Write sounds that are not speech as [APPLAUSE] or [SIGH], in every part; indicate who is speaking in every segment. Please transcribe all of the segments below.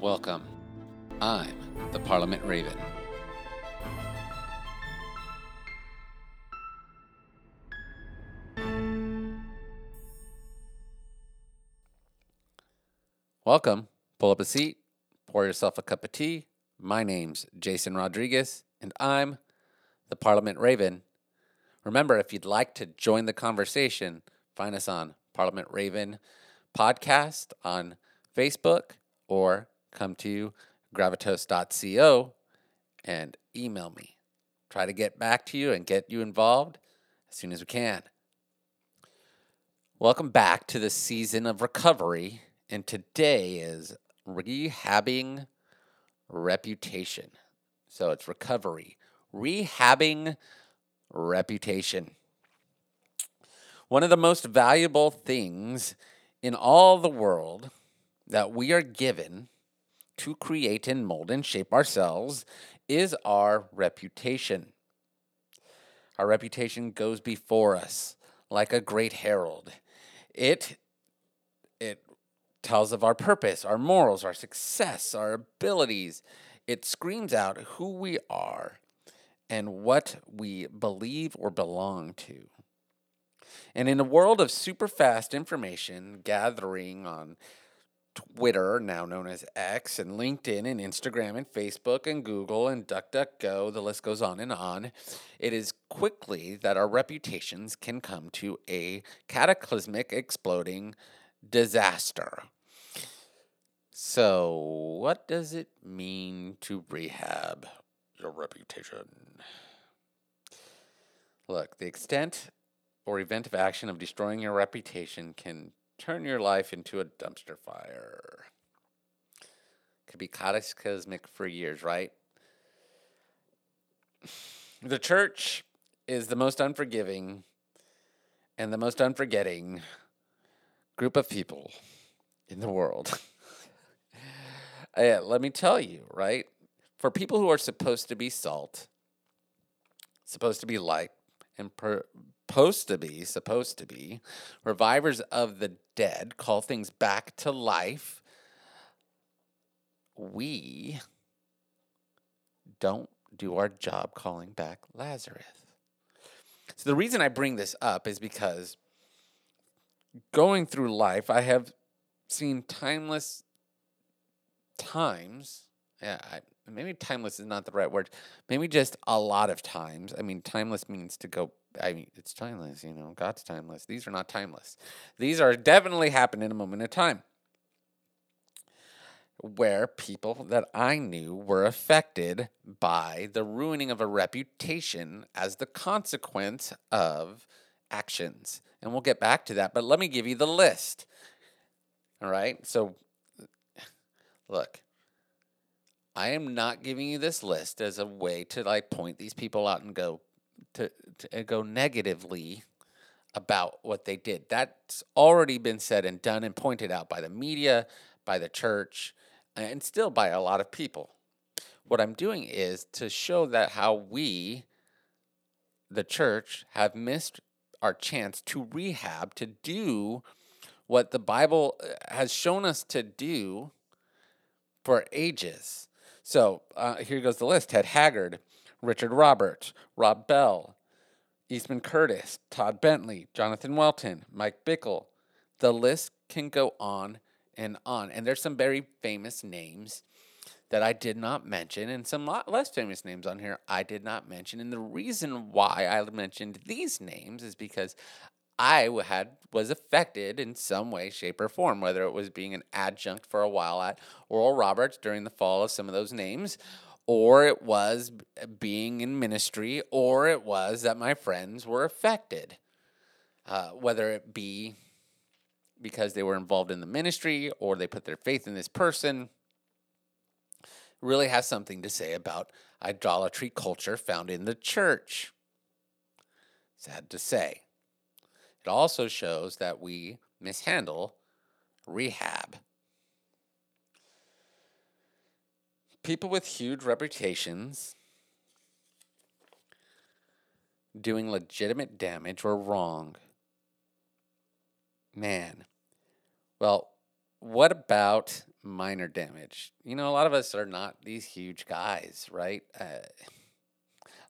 Speaker 1: Welcome. I'm the Parliament Raven. Welcome. Pull up a seat, pour yourself a cup of tea. My name's Jason Rodriguez, and I'm the Parliament Raven. Remember, if you'd like to join the conversation, find us on Parliament Raven podcast on Facebook or come to gravitos.co and email me. Try to get back to you and get you involved as soon as we can. Welcome back to the season of recovery, and today is rehabbing reputation. So it's recovery, rehabbing reputation. One of the most valuable things in all the world that we are given to create and mold and shape ourselves is our reputation. Our reputation goes before us like a great herald. It it tells of our purpose, our morals, our success, our abilities. It screams out who we are and what we believe or belong to. And in a world of super fast information gathering on Twitter, now known as X, and LinkedIn, and Instagram, and Facebook, and Google, and DuckDuckGo, the list goes on and on. It is quickly that our reputations can come to a cataclysmic, exploding disaster. So, what does it mean to rehab your reputation? Look, the extent or event of action of destroying your reputation can turn your life into a dumpster fire. Could be cataclysmic for years, right? The church is the most unforgiving and the most unforgetting group of people in the world. [LAUGHS] uh, let me tell you, right? For people who are supposed to be salt, supposed to be light, and per- supposed to be, supposed to be, revivers of the dead, call things back to life, we don't do our job calling back Lazarus. So the reason I bring this up is because going through life, I have seen timeless times. Yeah, I, maybe timeless is not the right word. Maybe just a lot of times. I mean, timeless means to go I mean, it's timeless, you know, God's timeless. These are not timeless. These are definitely happen in a moment of time where people that I knew were affected by the ruining of a reputation as the consequence of actions. And we'll get back to that, but let me give you the list. All right? So, look, I am not giving you this list as a way to like point these people out and go, to, to go negatively about what they did. That's already been said and done and pointed out by the media, by the church, and still by a lot of people. What I'm doing is to show that how we, the church, have missed our chance to rehab, to do what the Bible uh, has shown us to do for ages. So uh, here goes the list Ted Haggard, Richard Roberts, Rob Bell, Eastman Curtis, Todd Bentley, Jonathan Welton, Mike Bickle. The list can go on and on. And there's some very famous names that I did not mention, and some less famous names on here I did not mention. And the reason why I mentioned these names is because I had was affected in some way, shape, or form, whether it was being an adjunct for a while at Oral Roberts during the fall of some of those names, or it was being in ministry, or it was that my friends were affected. Uh, whether it be because they were involved in the ministry or they put their faith in this person, really has something to say about idolatry culture found in the church. Sad to say. It also shows that we mishandle rehab. people with huge reputations doing legitimate damage were wrong. Man. Well, what about minor damage. You know, a lot of us are not these huge guys, right? Uh,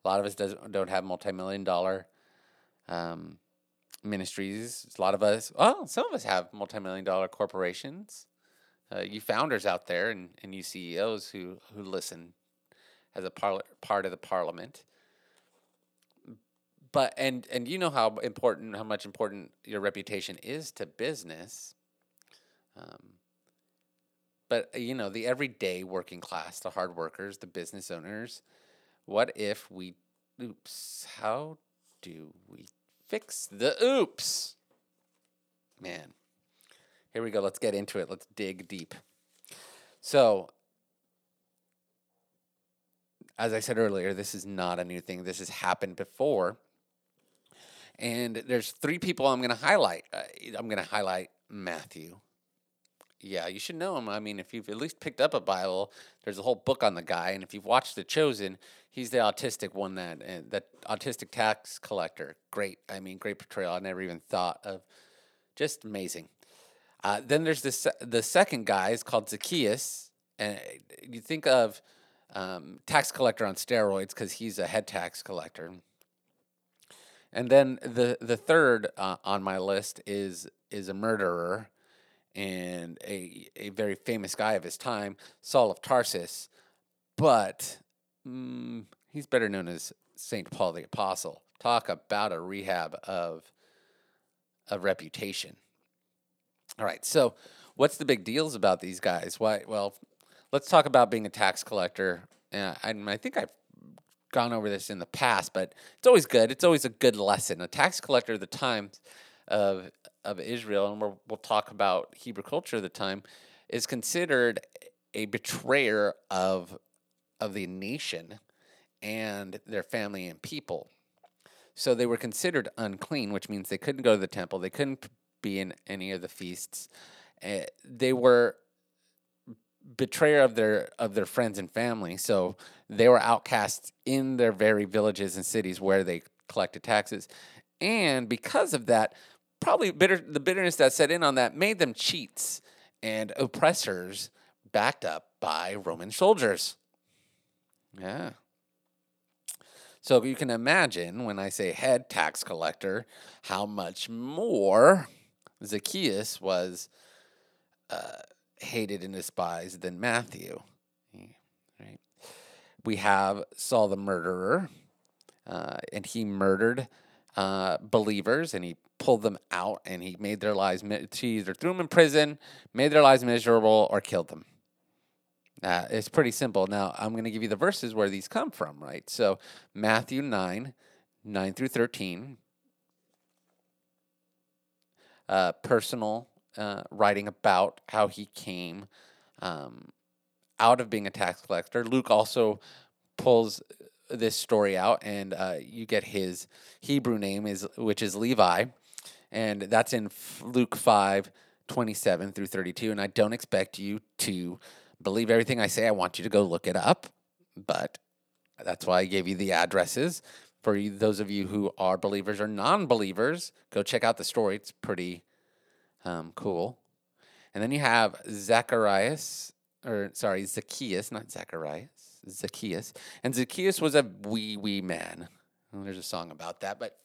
Speaker 1: a lot of us doesn't don't have multi-million dollar um, ministries. A lot of us, well, some of us have multi-million dollar corporations. Uh, you founders out there and, and you CEOs who who listen as a par- part of the parliament. But and and you know how important how much important your reputation is to business. Um, but uh, you know the everyday working class, the hard workers, the business owners. What if we? Oops! How do we fix the oops? Man, here we go. Let's get into it. Let's dig deep. So, as I said earlier, this is not a new thing. This has happened before. And there's three people I'm going to highlight. Uh, I'm going to highlight Matthew. Yeah, you should know him. I mean, if you've at least picked up a Bible, there's a whole book on the guy, and if you've watched The Chosen, he's the autistic one that uh, that autistic tax collector. Great. I mean, great portrayal. I never even thought of. Just amazing. Uh, then there's this the second guy is called Zacchaeus, and you think of um, tax collector on steroids because he's a head tax collector. And then the the third uh, on my list is is a murderer and a a very famous guy of his time, Saul of Tarsus, but mm, he's better known as Saint Paul the Apostle. Talk about a rehab of of reputation. All right, so what's the big deals about these guys? Why? Well, let's talk about being a tax collector. Uh, I, I think I've gone over this in the past, but it's always good. It's always a good lesson. A tax collector the times of of Israel, and we will talk about Hebrew culture at the time, is considered a betrayer of of the nation and their family and people. So they were considered unclean, which means they couldn't go to the temple, they couldn't be in any of the feasts. Uh, they were betrayer of their of their friends and family. So they were outcasts in their very villages and cities where they collected taxes. And because of that, probably bitter the bitterness that set in on that made them cheats and oppressors backed up by Roman soldiers. Yeah. So you can imagine when I say head tax collector, how much more Zacchaeus was uh, hated and despised than Matthew. Right? We have Saul the murderer, uh, and he murdered uh, believers, and he pulled them out, and he made their lives. He either threw them in prison, made their lives miserable, or killed them. Uh, it's pretty simple. Now I'm going to give you the verses where these come from, right? So Matthew nine, nine through thirteen. Uh, personal uh, writing about how he came um, out of being a tax collector. Luke also pulls this story out, and uh, you get his Hebrew name is which is Levi, and that's in Luke five twenty seven through thirty two. And I don't expect you to believe everything I say. I want you to go look it up, but that's why I gave you the addresses. For you, those of you who are believers or non believers, go check out the story. It's pretty um, cool. And then you have Zacharias, or sorry, Zacchaeus, not Zacharias, Zacchaeus. And Zacchaeus was a wee, wee man. There's a song about that, but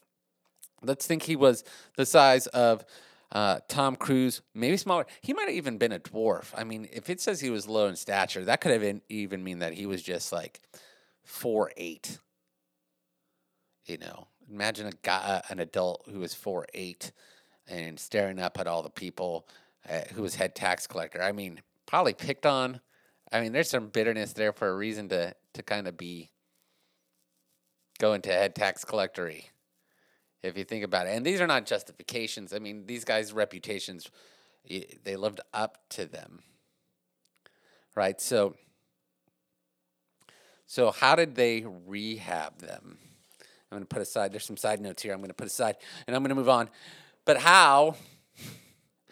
Speaker 1: let's think he was the size of uh, Tom Cruise, maybe smaller. He might have even been a dwarf. I mean, if it says he was low in stature, that could have been, even mean that he was just like four eight. You know, imagine a guy, an adult who was four eight and staring up at all the people uh, who was head tax collector. I mean, probably picked on. I mean, there's some bitterness there for a reason to to kind of be going to head tax collectory, if you think about it. And these are not justifications. I mean, these guys' reputations, they lived up to them, right? So, so how did they rehab them? I'm going to put aside. There's some side notes here. I'm going to put aside, and I'm going to move on. But how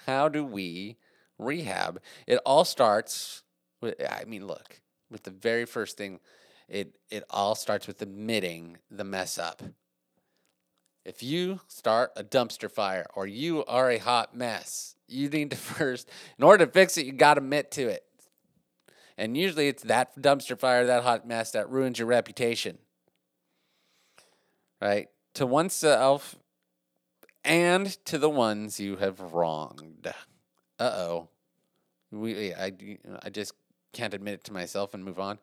Speaker 1: how do we rehab? It all starts I mean, look, with the very first thing, it it all starts with admitting the mess up. If you start a dumpster fire or you are a hot mess, You need to [LAUGHS] first, in order to fix it, you got to admit to it. And usually it's that dumpster fire, that hot mess that ruins your reputation. Right? To oneself and to the ones you have wronged. Uh oh. We, I, I just can't admit it to myself and move on.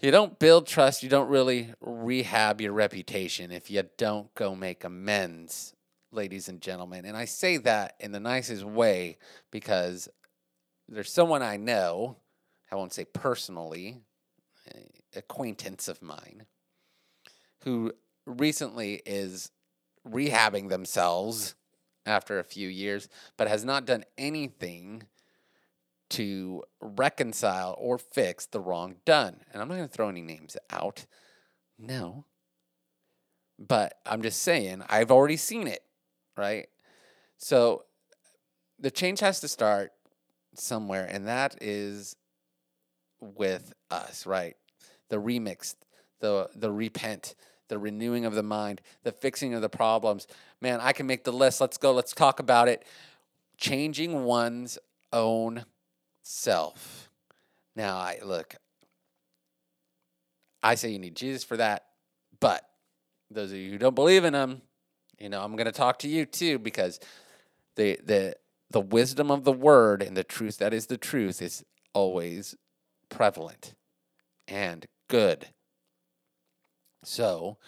Speaker 1: You don't build trust, you don't really rehab your reputation if you don't go make amends, ladies and gentlemen. And I say that in the nicest way because there's someone I know, I won't say personally, acquaintance of mine, who recently is rehabbing themselves after a few years, but has not done anything to reconcile or fix the wrong done. And I'm not going to throw any names out. No. But I'm just saying, I've already seen it, right? So the change has to start somewhere, and that is with us, right? The remix, the the repent, the renewing of the mind, the fixing of the problems. Man, I can make the list. Let's go. Let's talk about it. Changing one's own self. Now, I look. I say you need Jesus for that, but those of you who don't believe in him, you know, I'm going to talk to you too because the the the wisdom of the word and the truth that is the truth is always prevalent and good. So,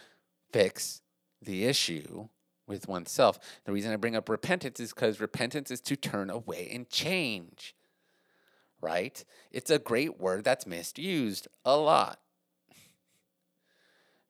Speaker 1: fix the issue with oneself. The reason I bring up repentance is because repentance is to turn away and change, right? It's a great word that's misused a lot,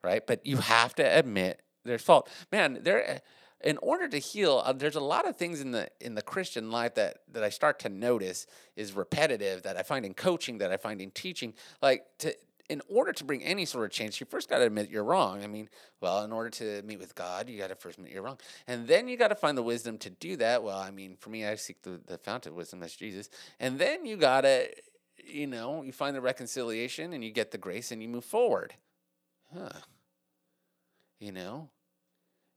Speaker 1: right? But you have to admit there's fault. Man, there in order to heal, uh, there's a lot of things in the in the Christian life that that I start to notice is repetitive that I find in coaching, that I find in teaching. Like to in order to bring any sort of change, you first got to admit you're wrong. I mean, well, in order to meet with God, you got to first admit you're wrong. And then you got to find the wisdom to do that. Well, I mean, for me, I seek the, the fountain of wisdom, that's Jesus. And then you got to, you know, you find the reconciliation and you get the grace and you move forward. Huh. You know?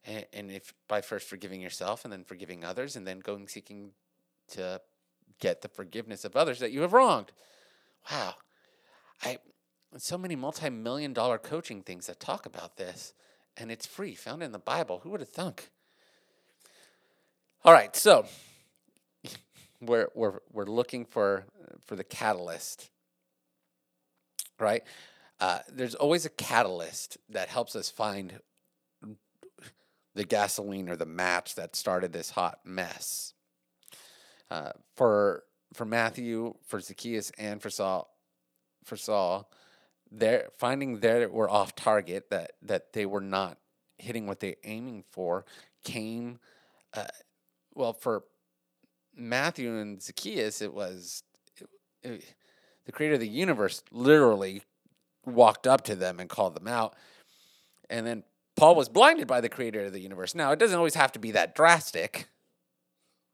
Speaker 1: And, and if by first forgiving yourself and then forgiving others and then going seeking to get the forgiveness of others that you have wronged. Wow. I so many multi-million dollar coaching things that talk about this and it's free found in the bible. Who would have thunk? All right so [LAUGHS] we're we're we're looking for for the catalyst right? Uh, there's always a catalyst that helps us find the gasoline or the match that started this hot mess. Uh, for for matthew for zacchaeus and for saul for saul they're finding they were off target that that they were not hitting what they're aiming for came uh, well for matthew and zacchaeus it was it, it, the creator of the universe literally walked up to them and called them out. And then paul was blinded by the creator of the universe. Now it doesn't always have to be that drastic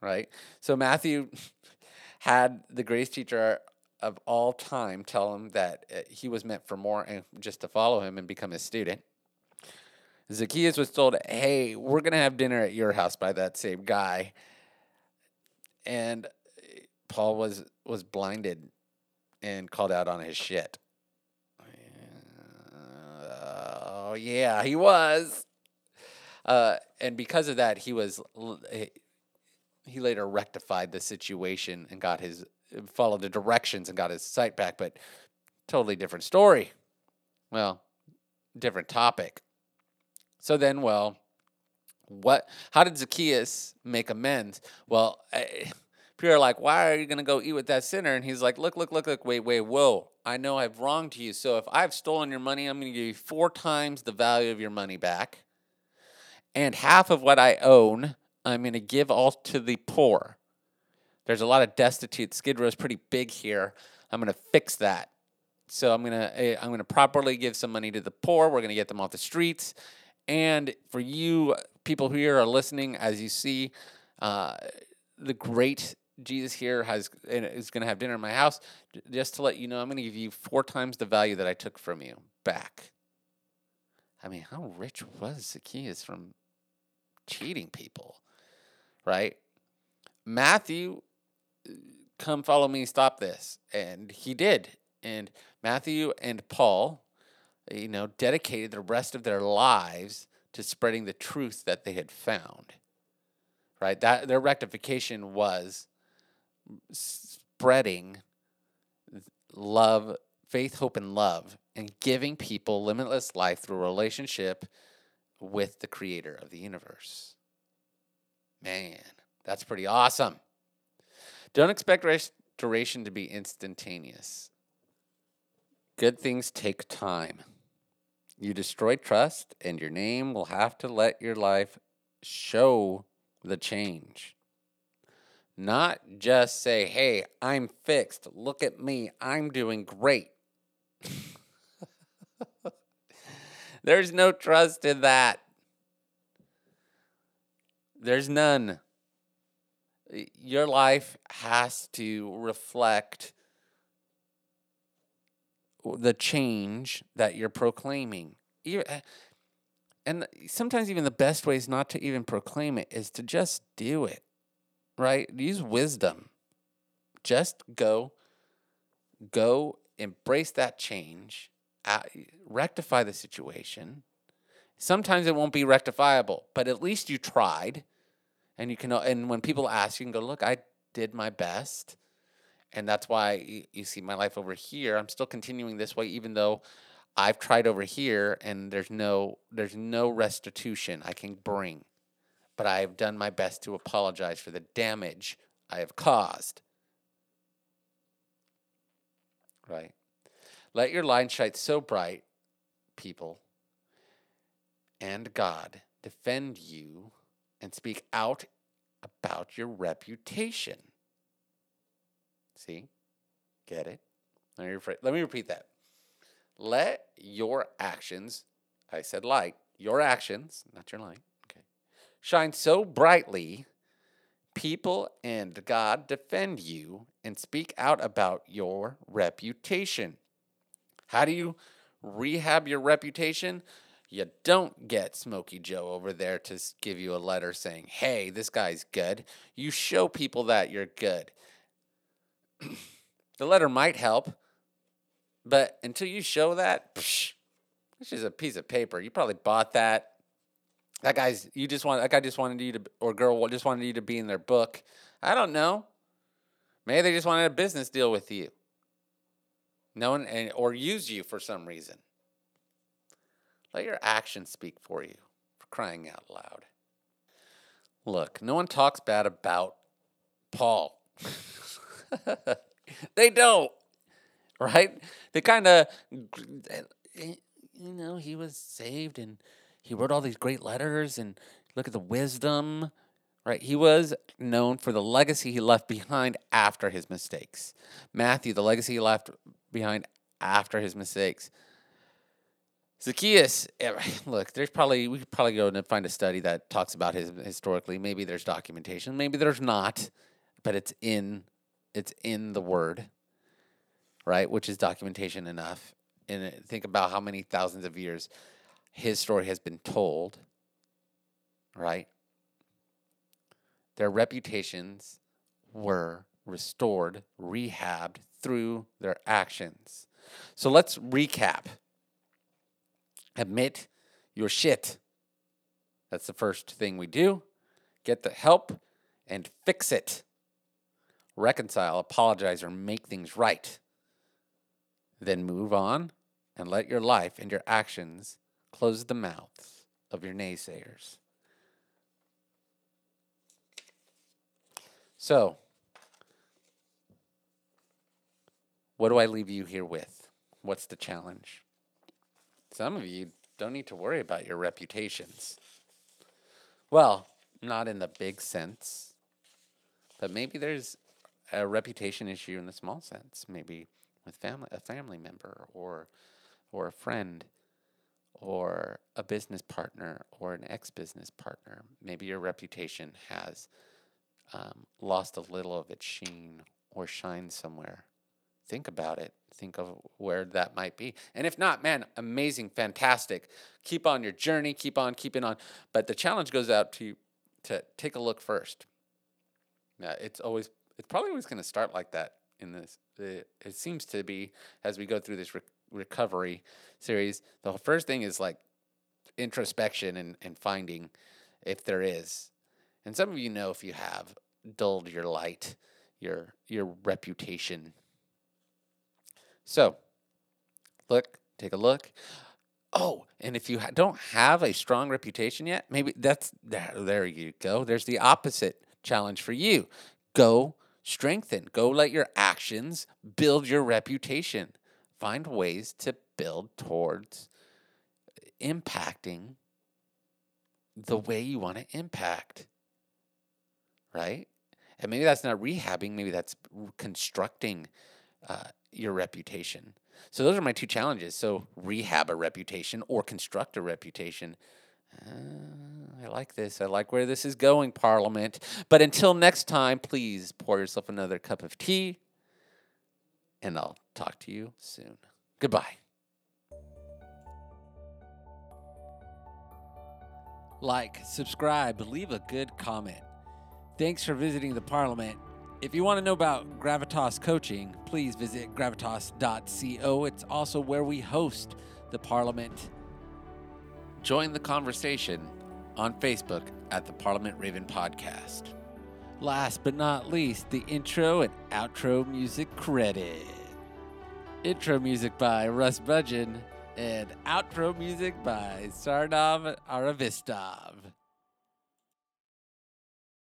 Speaker 1: right? So matthew [LAUGHS] had the grace teacher of all time tell him that uh, he was meant for more and just to follow him and become his student. Zacchaeus was told, "Hey, we're gonna have dinner at your house by that same guy," and uh, Paul was was blinded and called out on his shit. Oh yeah, he was. Uh, and because of that, he was he later rectified the situation and got his followed the directions and got his sight back, but totally different story. Well, different topic. So then, well, what? How did Zacchaeus make amends? Well, I, [LAUGHS] people are like, "Why are you going to go eat with that sinner?" And he's like, "Look, look, look, look, wait, wait, whoa! I know I've wronged you. So if I've stolen your money, I'm going to give you four times the value of your money back, and half of what I own, I'm going to give all to the poor." There's a lot of destitute. Skid Row is pretty big here. I'm going to fix that. So I'm gonna eh, I'm gonna properly give some money to the poor. We're gonna get them off the streets. And for you people who here are listening, as you see, uh, the great Jesus here has is going to have dinner in my house. Just to let you know, I'm going to give you four times the value that I took from you back. I mean, how rich was Zacchaeus from cheating people, right? Matthew, come follow me, stop this. And he did. And Matthew and Paul, you know, dedicated the rest of their lives to spreading the truth that they had found. Right? That their rectification was spreading love, faith, hope, and love, and giving people limitless life through relationship with the creator of the universe. Man, that's pretty awesome. Don't expect restoration to be instantaneous. Good things take time. You destroy trust, and your name will have to let your life show the change. Not just say, hey, I'm fixed. Look at me. I'm doing great. [LAUGHS] There's no trust in that. There's none. Your life has to reflect the change that you're proclaiming. Eh, and sometimes even the best way is not to even proclaim it is to just do it right? Use wisdom. Just go, go embrace that change, rectify the situation. Sometimes it won't be rectifiable, but at least you tried. And you can, and when people ask, you can go, look, I did my best. And that's why you see my life over here. I'm still continuing this way, even though I've tried over here and there's no, there's no restitution I can bring but I have done my best to apologize for the damage I have caused. Right? Let your light shine so bright, people, and God defend you and speak out about your reputation. See? Get it? Let me, let me repeat that. Let your actions, I said light, your actions, not your light, shine so brightly, people and God defend you and speak out about your reputation. How do you rehab your reputation? You don't get Smokey Joe over there to give you a letter saying, hey, this guy's good. You show people that you're good. the letter might help, but until you show that, psh, it's just a piece of paper. You probably bought that that guy's you just want that guy just wanted you to or girl just wanted you to be in their book. I don't know. Maybe they just wanted a business deal with you. No one and or use you for some reason. Let your actions speak for you, for crying out loud. Look, no one talks bad about Paul. [LAUGHS] they don't. Right? They kind of eh, you know, he was saved and he wrote all these great letters and look at the wisdom, right? He was known for the legacy he left behind after his mistakes. Matthew, the legacy he left behind after his mistakes. Zacchaeus, eh, [LAUGHS] look, there's probably we could probably go and find a study that talks about his historically. Maybe there's documentation, maybe there's not, but it's in it's in the word, right? Which is documentation enough. And think about how many thousands of years his story has been told, right? Their reputations were restored, rehabbed through their actions. So let's recap. Admit your shit. That's the first thing we do. Get the help and fix it. Reconcile, apologize, or make things right. Then move on and let your life and your actions Close the mouths of your naysayers. So, what do I leave you here with? What's the challenge? Some of you don't need to worry about your reputations. Well, not in the big sense, but maybe there's a reputation issue in the small sense, maybe with family, a family member or or a friend or a business partner or an ex business partner. Maybe your reputation has um, lost a little of its sheen or shine somewhere. Think about it. Think of where that might be. And if not, man, amazing, fantastic. Keep on your journey, keep on keeping on. But the challenge goes out to you to take a look first. Yeah, it's always it's probably always going to start like that in this. It, it seems to be as we go through this re- recovery series. The first thing is like introspection and, and finding if there is. And some of you know if you have dulled your light, your your reputation. So, look, take a look. Oh, and if you ha- don't have a strong reputation yet, maybe that's there. There you go. There's the opposite challenge for you. Go strengthen. Go let your actions build your reputation. Find ways to build towards impacting the way you want to impact. Right? And maybe that's not rehabbing, maybe that's constructing uh, your reputation. So those are my two challenges. So rehab a reputation or construct a reputation. Uh, I like this. I like where this is going, Parliament. But until next time, please pour yourself another cup of tea, and I'll talk to you soon. Goodbye. Like, subscribe, leave a good comment. Thanks for visiting the Parliament. If you want to know about Gravitas coaching, please visit gravitas.co. It's also where we host the Parliament. Join the conversation on Facebook at the Parliament Raven Podcast. Last but not least, the intro and outro music credit. Intro music by Russ Budgeon and outro music by Sarnav Aravistov.